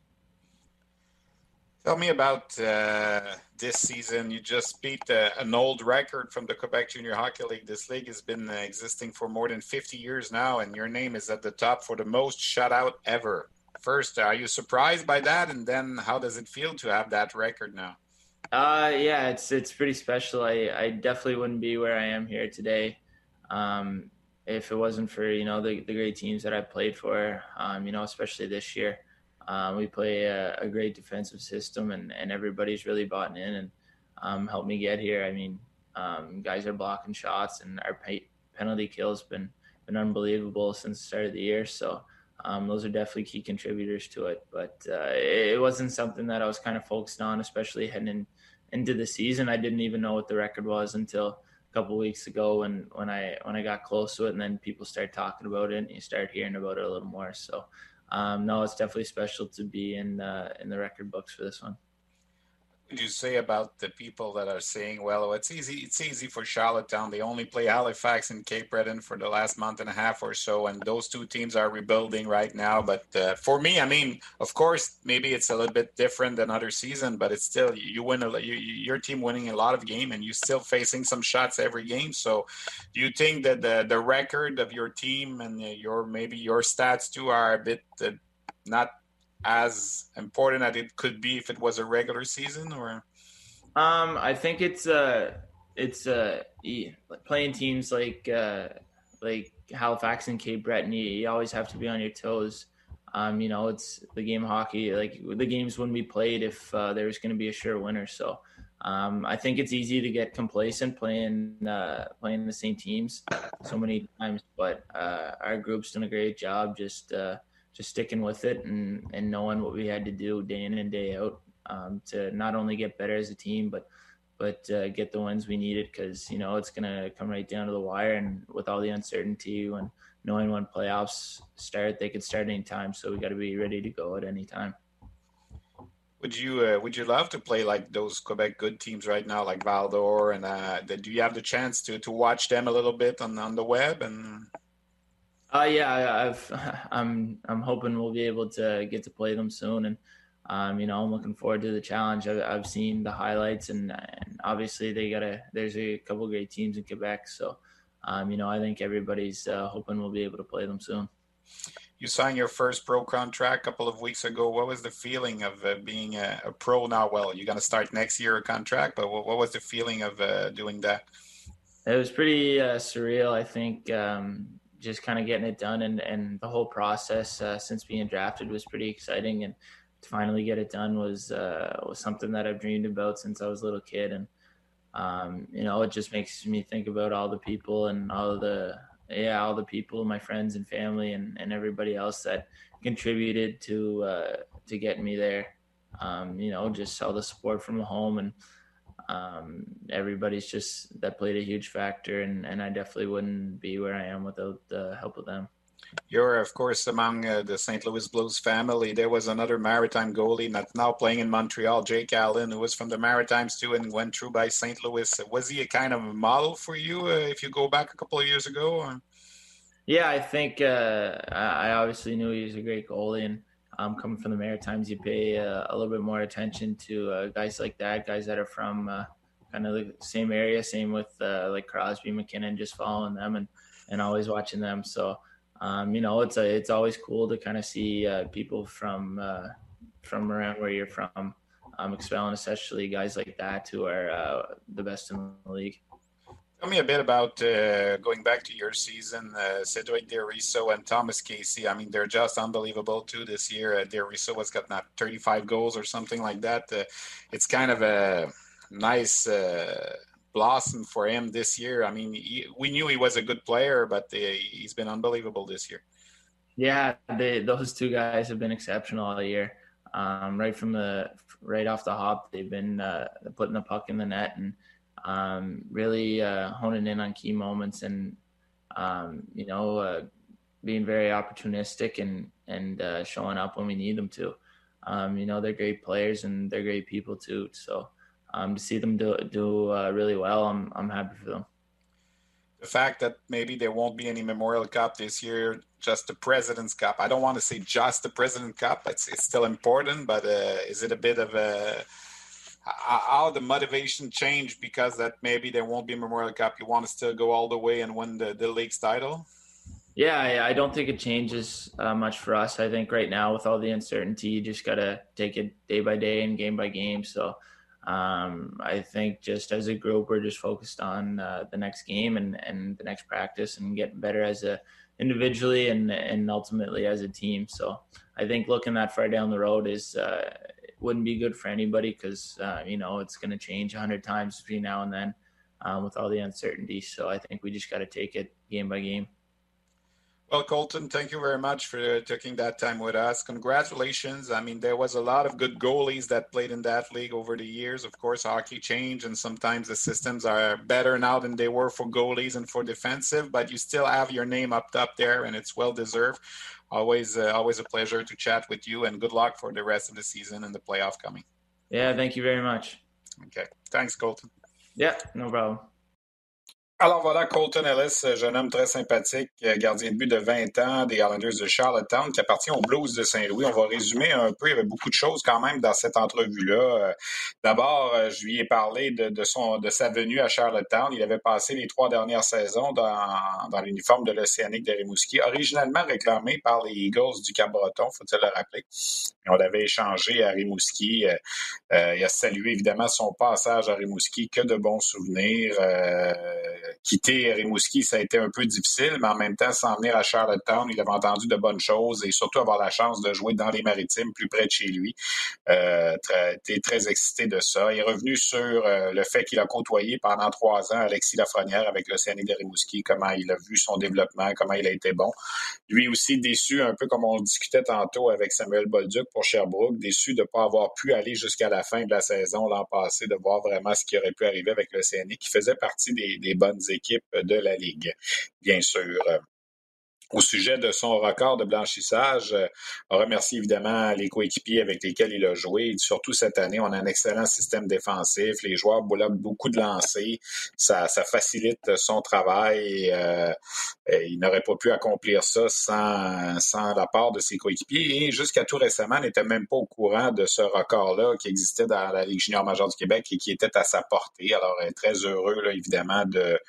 Tell me about uh, this season. You just beat uh, an old record from the Quebec Junior Hockey League. This league has been uh, existing for more than 50 years now, and your name is at the top for the most shutout ever. First, are you surprised by that? And then, how does it feel to have that record now? Uh, yeah, it's it's pretty special. I, I definitely wouldn't be where I am here today um, if it wasn't for you know the, the great teams that I played for. Um, you know, especially this year. Um, we play a, a, great defensive system, and, and everybody's really bought in and um, helped me get here. I mean, um, guys are blocking shots, and our pay, penalty kills been been unbelievable since the start of the year. So um, those are definitely key contributors to it. But uh, it, wasn't something that I was kind of focused on, especially heading in, into the season. I didn't even know what the record was until a couple weeks ago when when I when I got close to it, and then people started talking about it, and you start hearing about it a little more. So, um, no, it's definitely special to be in uh, in the record books for this one you say about the people that are saying, well, it's easy, it's easy for Charlottetown. They only play Halifax and Cape Breton for the last month and a half or so, and those two teams are rebuilding right now. But uh, for me, I mean, of course, maybe it's a little bit different than other season, but it's still you win a you, your team winning a lot of game, and you still facing some shots every game. So, do you think that the the record of your team and your maybe your stats too are a bit uh, not as important as it could be if it was a regular season or? Um i think it's uh it's uh playing teams like uh like halifax and cape breton you, always have to be on your toes. Um you know it's the game hockey like the games wouldn't be played if uh, there was going to be a sure winner. So um, I think it's easy to get complacent playing uh, playing the same teams so many times, but uh, our group's done a great job just uh, just sticking with it and, and knowing what we had to do day in and day out um, to not only get better as a team, but but uh, get the wins we needed because you know it's gonna come right down to the wire, and with all the uncertainty and knowing when playoffs start, they could start any time. So we got to be ready to go at any time. Would you uh, would you love to play like those Quebec good teams right now, like Val d'Or, and uh, do you have the chance to to watch them a little bit on on the web and? Uh, yeah, I've, I'm, I'm hoping we'll be able to get to play them soon. And, um, you know, I'm looking forward to the challenge. I've, I've seen the highlights and, and obviously they got a, there's a couple great teams in Quebec. So, um, you know, I think everybody's uh, hoping we'll be able to play them soon. You signed your first pro contract a couple of weeks ago. What was the feeling of uh, being a, a, pro now? Well, you're going to start next year a contract, but what, what was the feeling of uh, doing that? It was pretty uh, surreal. I think, um, just kind of getting it done and, and the whole process uh, since being drafted was pretty exciting and to finally get it done was uh, was something that I've dreamed about since I was a little kid and um, you know it just makes me think about all the people and all the yeah all the people my friends and family and, and everybody else that contributed to uh, to getting me there. Um, you know just all the support from home and um, everybody's just that played a huge factor, and, and I definitely wouldn't be where I am without the help of them. You're, of course, among uh, the St. Louis Blues family. There was another Maritime goalie that's now playing in Montreal, Jake Allen, who was from the Maritimes too and went through by St. Louis. Was he a kind of a model for you uh, if you go back a couple of years ago? Or? Yeah, I think uh, I obviously knew he was a great goalie, and um, coming from the Maritimes, you pay uh, a little bit more attention to uh, guys like that, guys that are from uh, kind of the same area. Same with uh, like Crosby, McKinnon, just following them and and always watching them. So um, you know, it's a, it's always cool to kind of see uh, people from uh, from around where you're from um, expelling, especially guys like that who are the best in the league. Tell me a bit about uh, going back to your season, uh, Cedric Deriso and Thomas Casey. I mean, they're just unbelievable too this year. Uh, Deriso has got not 35 goals or something like that. Uh, it's kind of a nice uh, blossom for him this year. I mean, he, we knew he was a good player, but uh, he's been unbelievable this year. Yeah, they, those two guys have been exceptional all year. Um, right from the right off the hop, they've been uh, putting the puck in the net and um, really uh, honing in on key moments and um, you know uh, being very opportunistic and and uh, showing up when we need them to. Um, you know they're great players and they're great people too. So um, to see them do do uh, really well, I'm I'm happy for them. The fact that maybe there won't be any Memorial Cup this year, just the President's Cup. I don't want to say just the President's Cup. It's it's still important, but uh, is it a bit of a how the motivation changed because that maybe there won't be Memorial Cup. You want to still go all the way and win the, the league's title? Yeah, I don't think it changes uh, much for us. I think right now with all the uncertainty, you just got to take it day by day and game by game. So um, I think just as a group, we're just focused on uh, the next game and, and the next practice and getting better as a individually and and ultimately as a team. So I think looking that far down the road is uh, wouldn't be good for anybody because uh, you know it's going to change a hundred times between now and then um, with all the uncertainty. So I think we just got to take it game by game. Well, Colton, thank you very much for taking that time with us. Congratulations. I mean, there was a lot of good goalies that played in that league over the years. Of course, hockey changed, and sometimes the systems are better now than they were for goalies and for defensive, but you still have your name up up there, and it's well deserved. Always, uh, always a pleasure to chat with you, and good luck for the rest of the season and the playoff coming. Yeah, thank you very much. Okay. Thanks, Colton. Yeah, no problem. Alors voilà, Colton Ellis, jeune homme très sympathique, gardien de but de 20 ans des Islanders de Charlottetown, qui appartient aux Blues de Saint-Louis. On va résumer un peu, il y avait beaucoup de choses quand même dans cette entrevue-là. D'abord, je lui ai parlé de, de, son, de sa venue à Charlottetown. Il avait passé les trois dernières saisons dans, dans l'uniforme de l'Océanique de Rimouski, originalement réclamé par les Eagles du Cap-Breton, faut-il le rappeler. On l'avait échangé à Rimouski. Euh, il a salué évidemment son passage à Rimouski, que de bons souvenirs. Euh, quitter Rimouski, ça a été un peu difficile, mais en même temps, s'en venir à Charlottetown, il avait entendu de bonnes choses et surtout avoir la chance de jouer dans les maritimes plus près de chez lui. Euh, était très excité de ça. Il est revenu sur euh, le fait qu'il a côtoyé pendant trois ans Alexis Lafrenière avec l'Océanique de Rimouski, comment il a vu son développement, comment il a été bon. Lui aussi déçu, un peu comme on discutait tantôt avec Samuel Bolduc pour Sherbrooke, déçu de ne pas avoir pu aller jusqu'à la fin de la saison l'an passé, de voir vraiment ce qui aurait pu arriver avec l'Océanique, qui faisait partie des bonnes équipes de la Ligue, bien sûr au sujet de son record de blanchissage, euh, on remercie évidemment les coéquipiers avec lesquels il a joué. surtout cette année, on a un excellent système défensif. Les joueurs boulonnent beaucoup de lancers. Ça, facilite son travail. Euh, il n'aurait pas pu accomplir ça sans, sans la part de ses coéquipiers. Et jusqu'à tout récemment, n'était même pas au courant de ce record-là qui existait dans la Ligue junior majeure du Québec et qui était à sa portée. Alors, est très heureux, évidemment, de,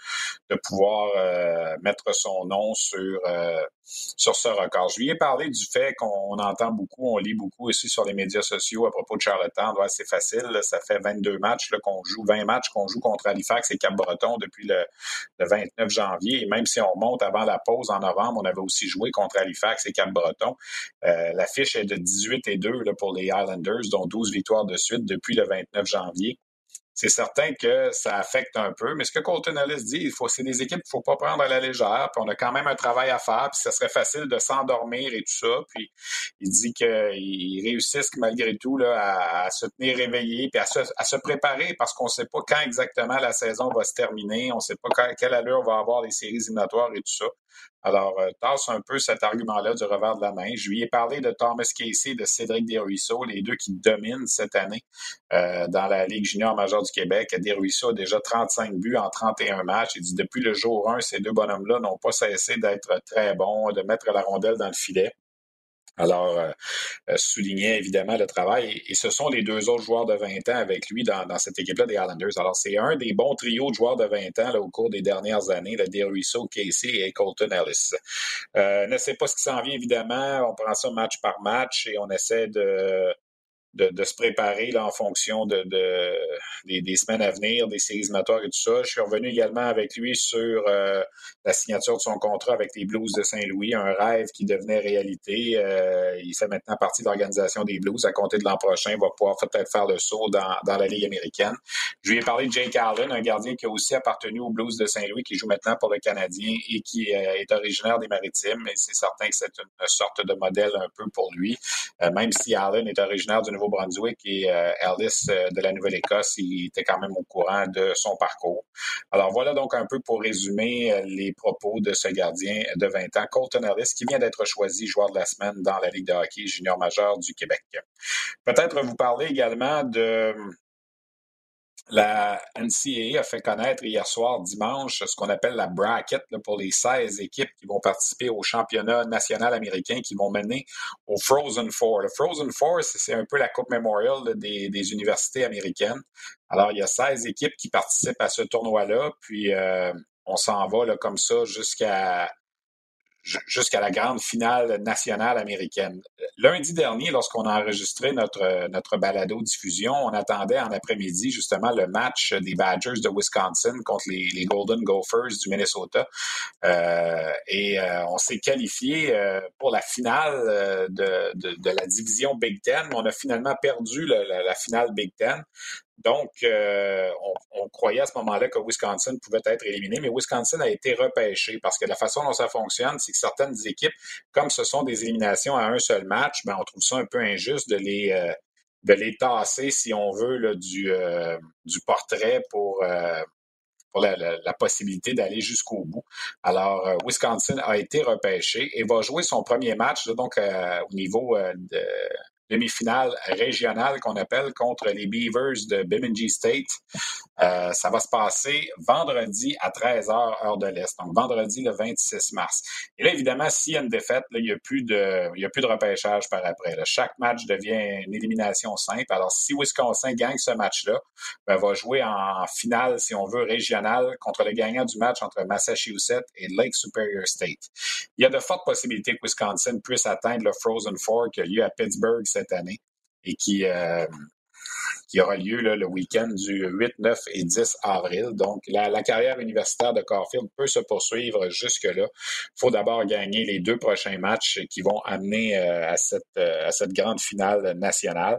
pouvoir euh, mettre son nom sur euh, euh, sur ce record. Je lui ai parlé du fait qu'on entend beaucoup, on lit beaucoup aussi sur les médias sociaux à propos de Charlottetown. c'est facile, ça fait 22 matchs qu'on joue, 20 matchs qu'on joue contre Halifax et Cap-Breton depuis le, 29 janvier. Et même si on monte avant la pause en novembre, on avait aussi joué contre Halifax et Cap-Breton. Euh, la fiche est de 18 et 2 pour les Islanders, dont 12 victoires de suite depuis le 29 janvier c'est certain que ça affecte un peu. Mais ce que Colton Ellis dit, il faut, c'est des équipes qu'il ne faut pas prendre à la légère. Puis on a quand même un travail à faire. Puis ça serait facile de s'endormir et tout ça. Puis il dit qu'ils réussissent malgré tout là, à, se tenir réveillés puis à se, préparer parce qu'on ne sait pas quand exactement la saison va se terminer. On ne sait pas quelle allure va avoir les séries éliminatoires et tout ça. Alors, euh, tasse un peu cet argument-là du revers de la main. Je lui ai parlé de Thomas Casey, de Cédric Desruisseaux, les deux qui dominent cette année euh, dans la Ligue junior majeure du Québec. Desruisseaux a déjà 35 buts en 31 matchs. Il dit depuis le jour 1, ces deux bonhommes-là n'ont pas cessé d'être très bons, de mettre la rondelle dans le filet. Alors, euh, euh, soulignait évidemment le travail. Et, ce sont les deux autres joueurs de 20 ans avec lui dans, cette équipe-là des Islanders. Alors, c'est un des bons trios de joueurs de 20 ans au cours des dernières années, le Derusso, Casey et Colton Ellis. Euh, ne sait pas ce qui s'en vient, évidemment. On prend ça match par match et on essaie de, se préparer en fonction de, des, semaines à venir, des séries et tout ça. Je suis revenu également avec lui sur euh, la signature de son contrat avec les Blues de Saint-Louis, un rêve qui devenait réalité. Euh, il fait maintenant partie de l'organisation des Blues. À compter de l'an prochain, il va pouvoir peut-être faire le saut dans, dans, la Ligue américaine. Je lui ai parlé de Jake Allen, un gardien qui a aussi appartenu aux Blues de Saint-Louis, qui joue maintenant pour le Canadien et qui euh, est originaire des Maritimes. Et c'est certain que c'est une sorte de modèle un peu pour lui, même si Allen est originaire du Nouveau-Brunswick et euh, Alice euh, de la Nouvelle-Écosse, il était quand même au courant de son parcours. Alors voilà donc un peu pour résumer euh, les propos de ce gardien de 20 ans, Colton Ellis, qui vient d'être choisi joueur de la semaine dans la Ligue de hockey junior majeur du Québec. Peut-être vous parler également de la NCAA a fait connaître hier soir, dimanche, ce qu'on appelle la bracket pour les 16 équipes qui vont participer au championnat national américain qui vont mener au Frozen Four. Le Frozen Four, c'est un peu la Coupe Memorial des, universités américaines. Alors, il y a 16 équipes qui participent à ce tournoi-là, puis euh, on s'en va comme ça jusqu'à la grande finale nationale américaine. Lundi dernier, lorsqu'on a enregistré notre, notre balado-diffusion, on attendait en après-midi justement le match des Badgers de Wisconsin contre les, Golden Gophers du Minnesota. Euh, et euh, on s'est qualifié euh, pour la finale de, la division Big Ten. On a finalement perdu la finale Big Ten. Donc, euh, on, croyait à ce moment-là que Wisconsin pouvait être éliminé, mais Wisconsin a été repêché parce que la façon dont ça fonctionne, c'est que certaines équipes, comme ce sont des éliminations à un seul match, ben, on trouve ça un peu injuste de les, euh, de les tasser, si on veut, du, euh, du portrait pour, pour la, possibilité d'aller jusqu'au bout. Alors, Wisconsin a été repêché et va jouer son premier match donc au niveau de demi-finale régionale qu'on appelle contre les Beavers de Bemidji State. Euh, ça va se passer vendredi à 13h, heure de l'Est. Donc, vendredi le 26 mars. Et là, évidemment, s'il y a une défaite, il n'y a, plus de, il a plus de repêchage par après. Chaque match devient une élimination simple. Alors, si Wisconsin gagne ce match-là, ben, va jouer en finale, si on veut, régionale contre le gagnant du match entre Massachusetts et Lake Superior State. Il y a de fortes possibilités que Wisconsin puisse atteindre le Frozen Four qui a lieu à Pittsburgh cette année et qui, euh, qui aura lieu le week-end du 8, 9 et 10 avril. Donc, la, carrière universitaire de Caulfield peut se poursuivre jusque-là. Il faut d'abord gagner les deux prochains matchs qui vont amener euh, à, cette, euh, à cette grande finale nationale.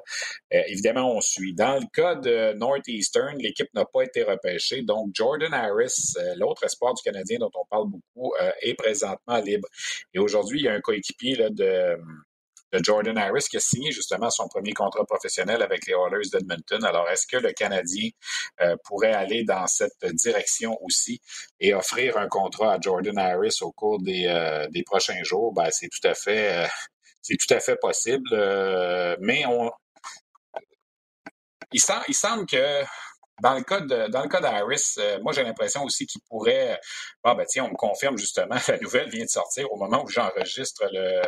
évidemment, on suit. Dans le cas de Northeastern, l'équipe n'a pas été repêchée. Donc, Jordan Harris, l'autre espoir du Canadien dont on parle beaucoup, est présentement libre. Et aujourd'hui, il y a un coéquipier de Jordan Harris qui a signé justement son premier contrat professionnel avec les Oilers d'Edmonton. Alors, est-ce que le Canadien euh, pourrait aller dans cette direction aussi et offrir un contrat à Jordan Harris au cours des, euh, des prochains jours? Ben, c'est tout à fait, euh, c'est tout à fait possible. mais on, il, semble, il semble que dans le cas de, dans le cas d'Harris, moi j'ai l'impression aussi qu'il pourrait. Ah ben tiens, on me confirme justement, la nouvelle vient de sortir au moment où j'enregistre le,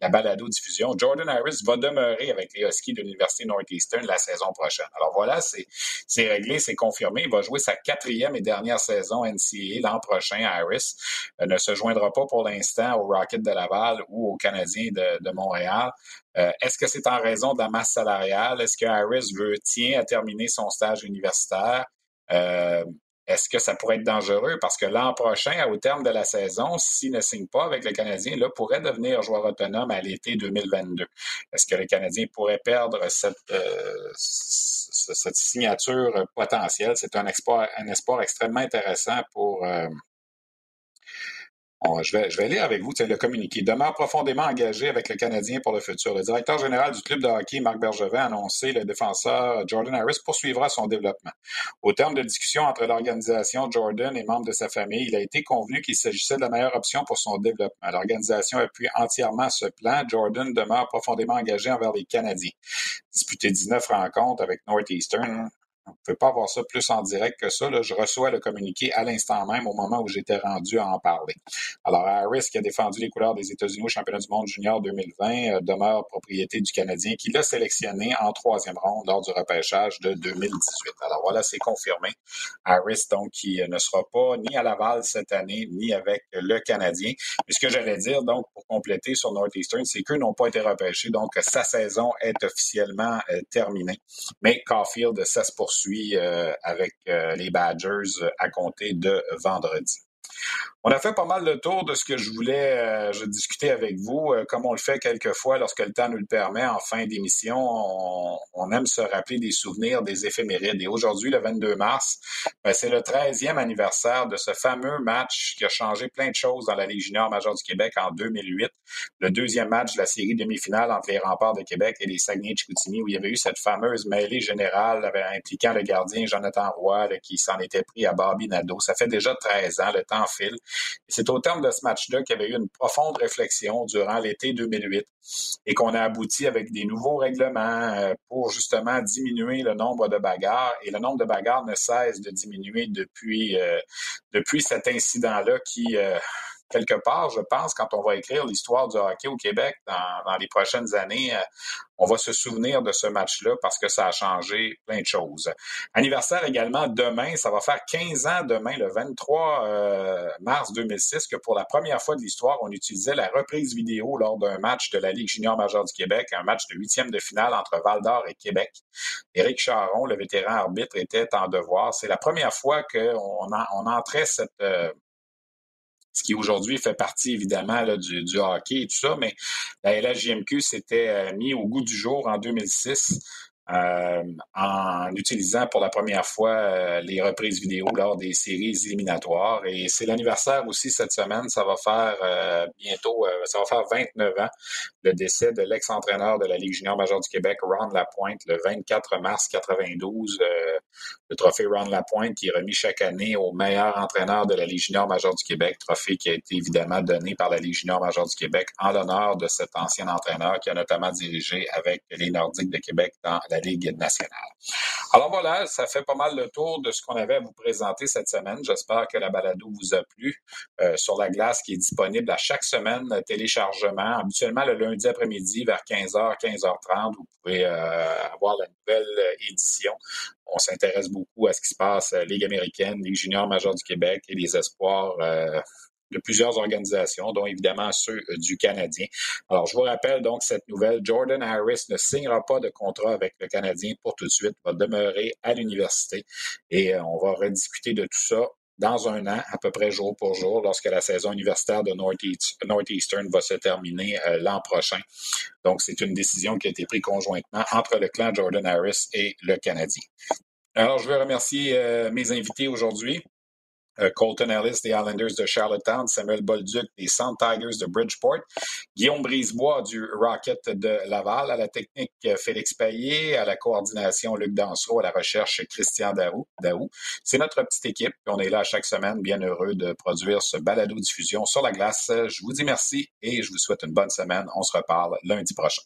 la balado-diffusion. Jordan Harris va demeurer avec les Huskies de l'Université Northeastern la saison prochaine. Alors voilà, c'est réglé, c'est confirmé. Il va jouer sa quatrième et dernière saison NCAA l'an prochain. Harris euh, ne se joindra pas pour l'instant au Rocket de Laval ou au Canadien de, de Montréal. Euh, est-ce que c'est en raison de la masse salariale? Est-ce que Harris veut, tient à terminer son stage universitaire? Euh, est-ce que ça pourrait être dangereux? Parce que l'an prochain, au terme de la saison, s'il ne signe pas avec le Canadien, là, pourrait devenir joueur autonome à l'été 2022. Est-ce que le Canadien pourrait perdre cette, euh, signature potentielle? C'est un espoir, un espoir extrêmement intéressant pour, euh, je, vais, je lire avec vous le communiqué. Demeure profondément engagé avec le Canadien pour le futur. Le directeur général du club de hockey, Marc Bergevin, a annoncé le défenseur Jordan Harris poursuivra son développement. Au terme de discussions entre l'organisation, Jordan et membres de sa famille, il a été convenu qu'il s'agissait de la meilleure option pour son développement. L'organisation appuie entièrement ce plan. Jordan demeure profondément engagé envers les Canadiens. Disputé 19 rencontres avec Northeastern, on ne peut pas avoir ça plus en direct que ça. Là. Je reçois le communiqué à l'instant même au moment où j'étais rendu à en parler. Alors, Harris, qui a défendu les couleurs des États-Unis au championnat du monde junior 2020, euh, demeure propriété du Canadien qui l'a sélectionné en troisième ronde lors du repêchage de 2018. Alors voilà, c'est confirmé. Harris, donc, qui euh, ne sera pas ni à Laval cette année, ni avec le Canadien. Mais ce que j'allais dire, donc, pour compléter sur Northeastern, c'est qu'eux n'ont pas été repêchés. Donc, sa saison est officiellement euh, terminée. Mais Caulfield, ça se poursuit suis euh, avec euh, les Badgers à compter de vendredi. On a fait pas mal le tour de ce que je voulais euh, discuter avec vous. Euh, comme on le fait quelquefois lorsque le temps nous le permet en fin d'émission, on, aime se rappeler des souvenirs des éphémérides. Et aujourd'hui, le 22 mars, ben, c'est le 13e anniversaire de ce fameux match qui a changé plein de choses dans la Ligue junior majeure du Québec en 2008. Le deuxième match de la série demi-finale entre les remparts de Québec et les Saguenay-Chicoutimi où il y avait eu cette fameuse mêlée générale impliquant le gardien Jonathan Roy qui s'en était pris à Barbie Nadeau. Ça fait déjà 13 ans, le temps file. C'est au terme de ce match-là qu'il y avait eu une profonde réflexion durant l'été 2008 et qu'on a abouti avec des nouveaux règlements euh, pour justement diminuer le nombre de bagarres. Et le nombre de bagarres ne cesse de diminuer depuis, euh, depuis cet incident-là qui, euh, quelque part, je pense, quand on va écrire l'histoire du hockey au Québec dans, les prochaines années, euh, on va se souvenir de ce match-là parce que ça a changé plein de choses. Anniversaire également demain, ça va faire 15 ans demain, le 23 euh, mars 2006, que pour la première fois de l'histoire, on utilisait la reprise vidéo lors d'un match de la Ligue junior majeure du Québec, un match de huitième de finale entre Val d'Or et Québec. Éric Charon, le vétéran arbitre, était en devoir. C'est la première fois qu'on on entrait cette, euh, ce qui aujourd'hui fait partie évidemment du, hockey et tout ça, mais la LHJMQ s'était euh, mis au goût du jour en 2006 euh, en utilisant pour la première fois euh, les reprises vidéo lors des séries éliminatoires. Et c'est l'anniversaire aussi cette semaine. Ça va faire euh, bientôt, ça va faire 29 ans, le décès de l'ex-entraîneur de la Ligue junior majeure du Québec, Ron Lapointe, le 24 mars 92. le trophée Ron Lapointe qui est remis chaque année au meilleur entraîneur de la Ligue junior majeure du Québec, trophée qui a été évidemment donné par la Ligue junior majeure du Québec en l'honneur de cet ancien entraîneur qui a notamment dirigé avec les Nordiques de Québec dans la Ligue nationale. Alors voilà, ça fait pas mal le tour de ce qu'on avait à vous présenter cette semaine. J'espère que la balado vous a plu. Euh, sur la glace qui est disponible à chaque semaine, téléchargement, habituellement le lundi après-midi vers 15h, 15h30, vous pouvez euh, avoir la nouvelle édition. On s'intéresse beaucoup à ce qui se passe Ligue américaine, Ligue junior majeure du Québec et les espoirs euh, de plusieurs organisations, dont évidemment ceux euh, du Canadien. Alors, je vous rappelle donc cette nouvelle. Jordan Harris ne signera pas de contrat avec le Canadien pour tout de suite, va demeurer à l'université et euh, on va rediscuter de tout ça dans un an, à peu près jour pour jour, lorsque la saison universitaire de Northeastern va se terminer euh, l'an prochain. Donc, c'est une décision qui a été prise conjointement entre le clan Jordan Harris et le Canadien. Alors, je veux remercier mes invités aujourd'hui. Euh, Colton Ellis des Islanders de Charlottetown, Samuel Bolduc des Sound Tigers de Bridgeport, Guillaume Brisebois du Rocket de Laval, à la technique euh, Félix Payet, à la coordination Luc Dansereau, à la recherche Christian Daou. Daou. C'est notre petite équipe. On est là chaque semaine, bien heureux de produire ce balado diffusion sur la glace. Je vous dis merci et je vous souhaite une bonne semaine. On se reparle lundi prochain.